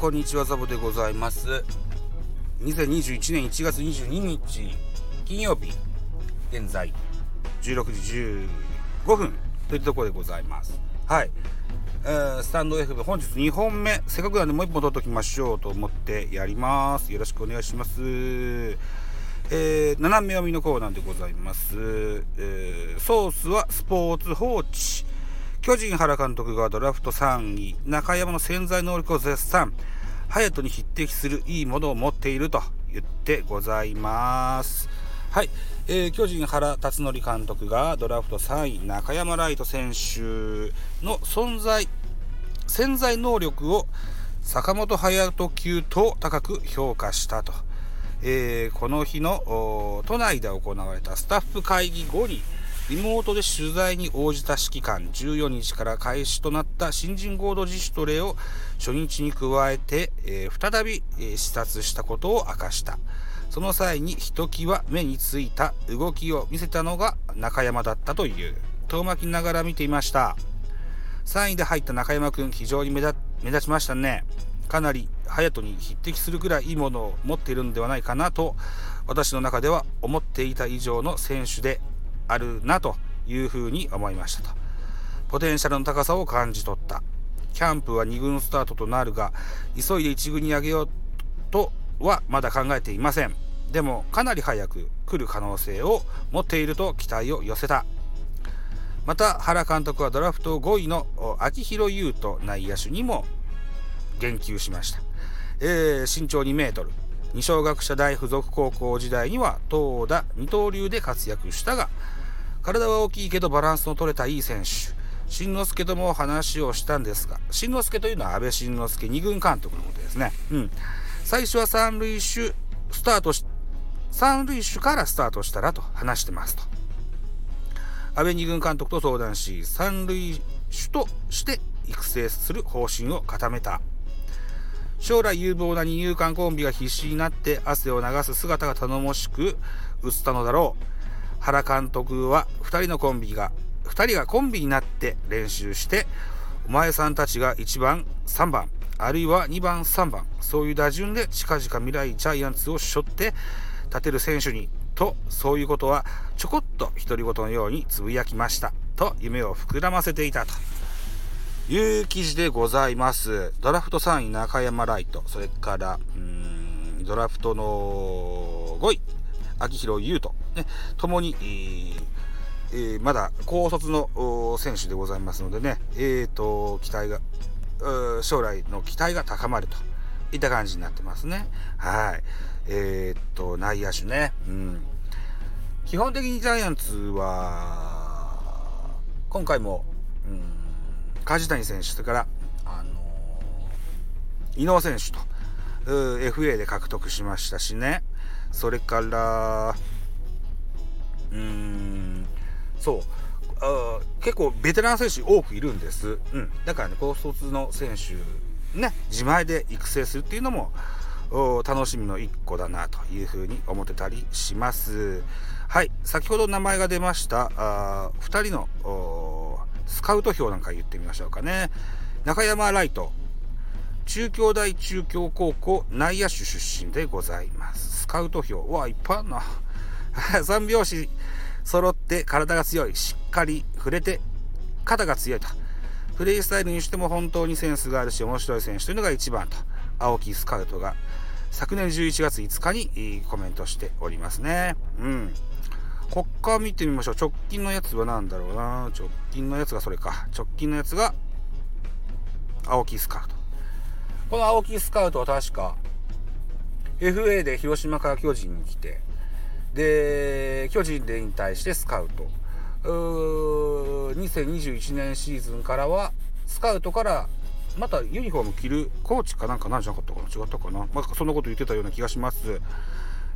こんにちはザボでございます。2021年1月22日金曜日現在16時15分といったところでございます。はい。えー、スタンド F 本日2本目せっかくなんでもう1本撮っときましょうと思ってやります。よろしくお願いします。えー、斜め読みのコーナーでございます、えー、ソースはスポーツ報知巨人原監督がドラフト3位、中山の潜在能力を絶賛、隼人に匹敵するいいものを持っていると言ってございます。はい、えー、巨人原辰徳監督がドラフト3位、中山ライト選手の存在、潜在能力を坂本勇人級と高く評価したと。えー、この日の都内で行われたスタッフ会議後に、リモートで取材に応じた指揮官14日から開始となった新人合同自主トレを初日に加えて、えー、再び、えー、視察したことを明かした。その際にひときわ目についた動きを見せたのが中山だったという。遠巻きながら見ていました。3位で入った中山くん非常に目立目立ちましたね。かなり隼人に匹敵するぐらいいいものを持っているんではないかなと私の中では思っていた以上の選手であるなというふうに思いましたと。ポテンシャルの高さを感じ取った。キャンプは2軍スタートとなるが、急いで1軍に上げようとはまだ考えていません。でも、かなり早く来る可能性を持っていると期待を寄せた。また、原監督はドラフト5位の秋広優斗内野手にも言及しました。えー、身長2メートル、二松学舎大附属高校時代には投打二刀流で活躍したが、体は大きいけどバランスの取れたいい選手。新之助とも話をしたんですが、新之助というのは安倍晋之助二軍監督のことですね。うん。最初は三塁手スタートし、三塁手からスタートしたらと話してますと。安倍二軍監督と相談し、三塁手として育成する方針を固めた。将来有望な二遊間コンビが必死になって汗を流す姿が頼もしく映ったのだろう。原監督は2人のコンビが2人がコンビになって練習してお前さんたちが1番3番あるいは2番3番そういう打順で近々未来ジャイアンツを背負って立てる選手にとそういうことはちょこっと独り言のようにつぶやきましたと夢を膨らませていたと。いう記事でございます。ドラフト3位中山ライトそれからうんドラフトの5位秋広優斗、ね、ともに、えー、まだ高卒の選手でございますのでね、えーと、期待が、将来の期待が高まるといった感じになってますね。はい。えー、っと、内野手ね。うん。基本的にジャイアンツは、今回も、うん、梶谷選手、それから、あのー、伊能選手と、FA で獲得しましたしね。それからうーんそう。あ結構ベテラン選手多くいるんです、うん、だからね高卒の選手ね自前で育成するっていうのも楽しみの一個だなというふうに思ってたりします。はい。先ほど名前が出ましたあ2人のスカウト票なんか言ってみましょうかね。中山ライト。中京大中京高校内野手出身でございますスカウト票。うわ、いっぱいあるな。三拍子揃って体が強い。しっかり触れて肩が強いと。プレイスタイルにしても本当にセンスがあるし面白い選手というのが一番と。青木スカウトが昨年11月5日にコメントしておりますね。うん。こっから見てみましょう。直近のやつは何だろうな。直近のやつがそれか。直近のやつが青木スカウト。この青木スカウトは確か FA で広島から巨人に来てで巨人で引退してスカウト。う2021年シーズンからはスカウトからまたユニフォーム着るコーチかなんかなんじゃなかったかな？違ったかな、まあ、そんなこと言ってたような気がします。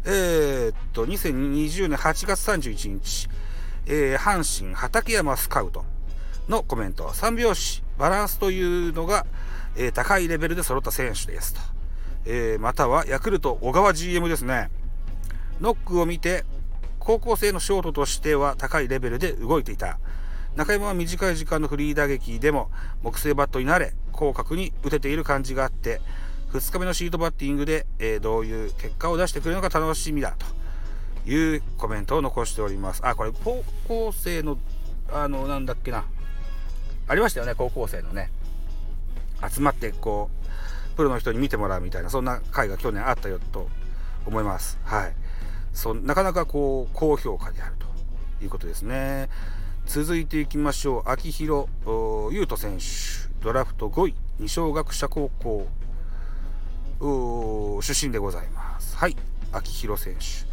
えー、っと2020年8月31日、えー、阪神畠山スカウトのコメント。3拍子。バランスというのが、えー、高いレベルで揃った選手ですとえー、またはヤクルト小川 GM ですねノックを見て高校生のショートとしては高いレベルで動いていた中山は短い時間のフリー打撃でも木製バットになれ広角に打てている感じがあって2日目のシートバッティングで、えー、どういう結果を出してくれるのか楽しみだというコメントを残しております。あ、これ高校生の、あの、なんだっけな。ありましたよね、高校生のね。集まってこうプロの人に見てもらうみたいなそんな会が去年あったよと思います。はい。そなかなかこう高評価であるということですね。続いていきましょう。秋広優斗選手。ドラフト5位二松学舎高校。出身でございます。はい。秋広選手。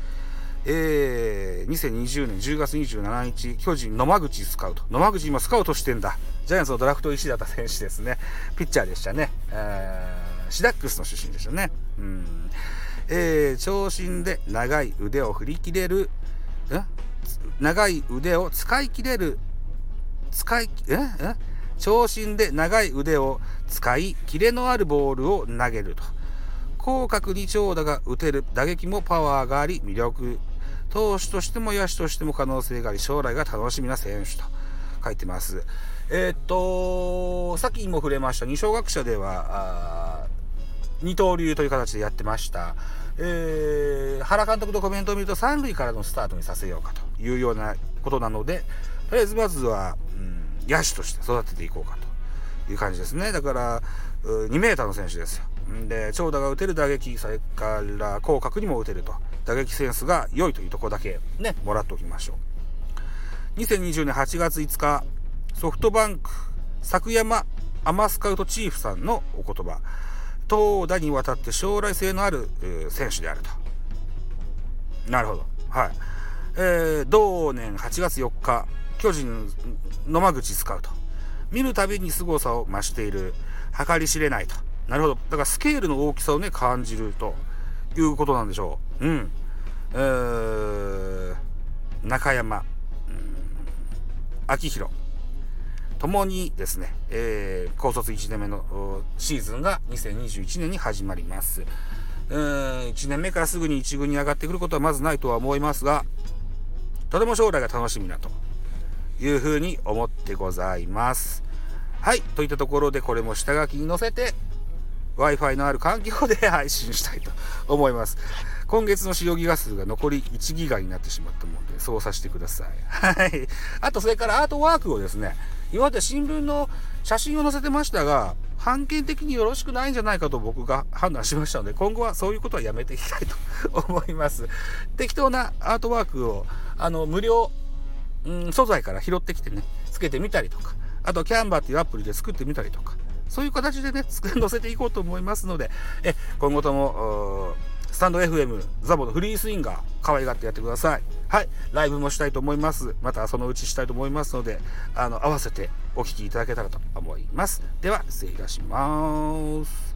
えー、2020年10月27日、巨人野間口スカウト。野間口今スカウトしてんだ。ジャイアンツのドラフト石田選手ですね。ピッチャーでしたね。えー、シダックスの出身でしたね。うん。えー、長身で長い腕を振り切れる、え？長い腕を使い切れる、使い、え？え？長身で長い腕を使い、キレのあるボールを投げると。広角に長打が打てる打撃もパワーがあり魅力投手としても野手としても可能性があり将来が楽しみな選手と書いてます。えー、っと、さっきも触れました二小学者では、二刀流という形でやってました。えー、原監督のコメントを見ると三塁からのスタートにさせようかというようなことなので、とりあえずまずは、うん、野手として育てていこうかという感じですね。だから、2メーターの選手ですよ。で、長打が打てる打撃、それから広角にも打てると。打撃センスが良いというとこだけね、もらっておきましょう。2020年8月5日、ソフトバンク、作山アマスカウトチーフさんのお言葉。投打にわたって将来性のある、選手であると。なるほど。はい。えー、同年8月4日、巨人野間口スカウト。見るたびに凄さを増している。計り知れないと。なるほど。だからスケールの大きさをね、感じるということなんでしょう。うん。えー、中山、うん、秋広、ともにですね、えー、高卒1年目のシーズンが2021年に始まります。うん、1年目からすぐに1軍に上がってくることはまずないとは思いますが、とても将来が楽しみだというふうに思ってございます。はい、といったところでこれも下書きに載せて Wi-Fi のある環境で配信したいと思います。今月の使用ギガ数が残り1ギガになってしまったもので、そうさせてください。はい。あと、それからアートワークをですね、今まで新聞の写真を載せてましたが、判件的によろしくないんじゃないかと僕が判断しましたので、今後はそういうことはやめていきたいと思います。適当なアートワークを、あの、無料、うん、素材から拾ってきてね、つけてみたりとか、あと、キャンバーっていうアプリで作ってみたりとか、そういう形でね、載せていこうと思いますので、え今後とも、スタンド FM、ザボのフリースインガー、可愛がってやってください。はい。ライブもしたいと思います。またそのうちしたいと思いますので、あの、合わせてお聴きいただけたらと思います。では、失礼いたします。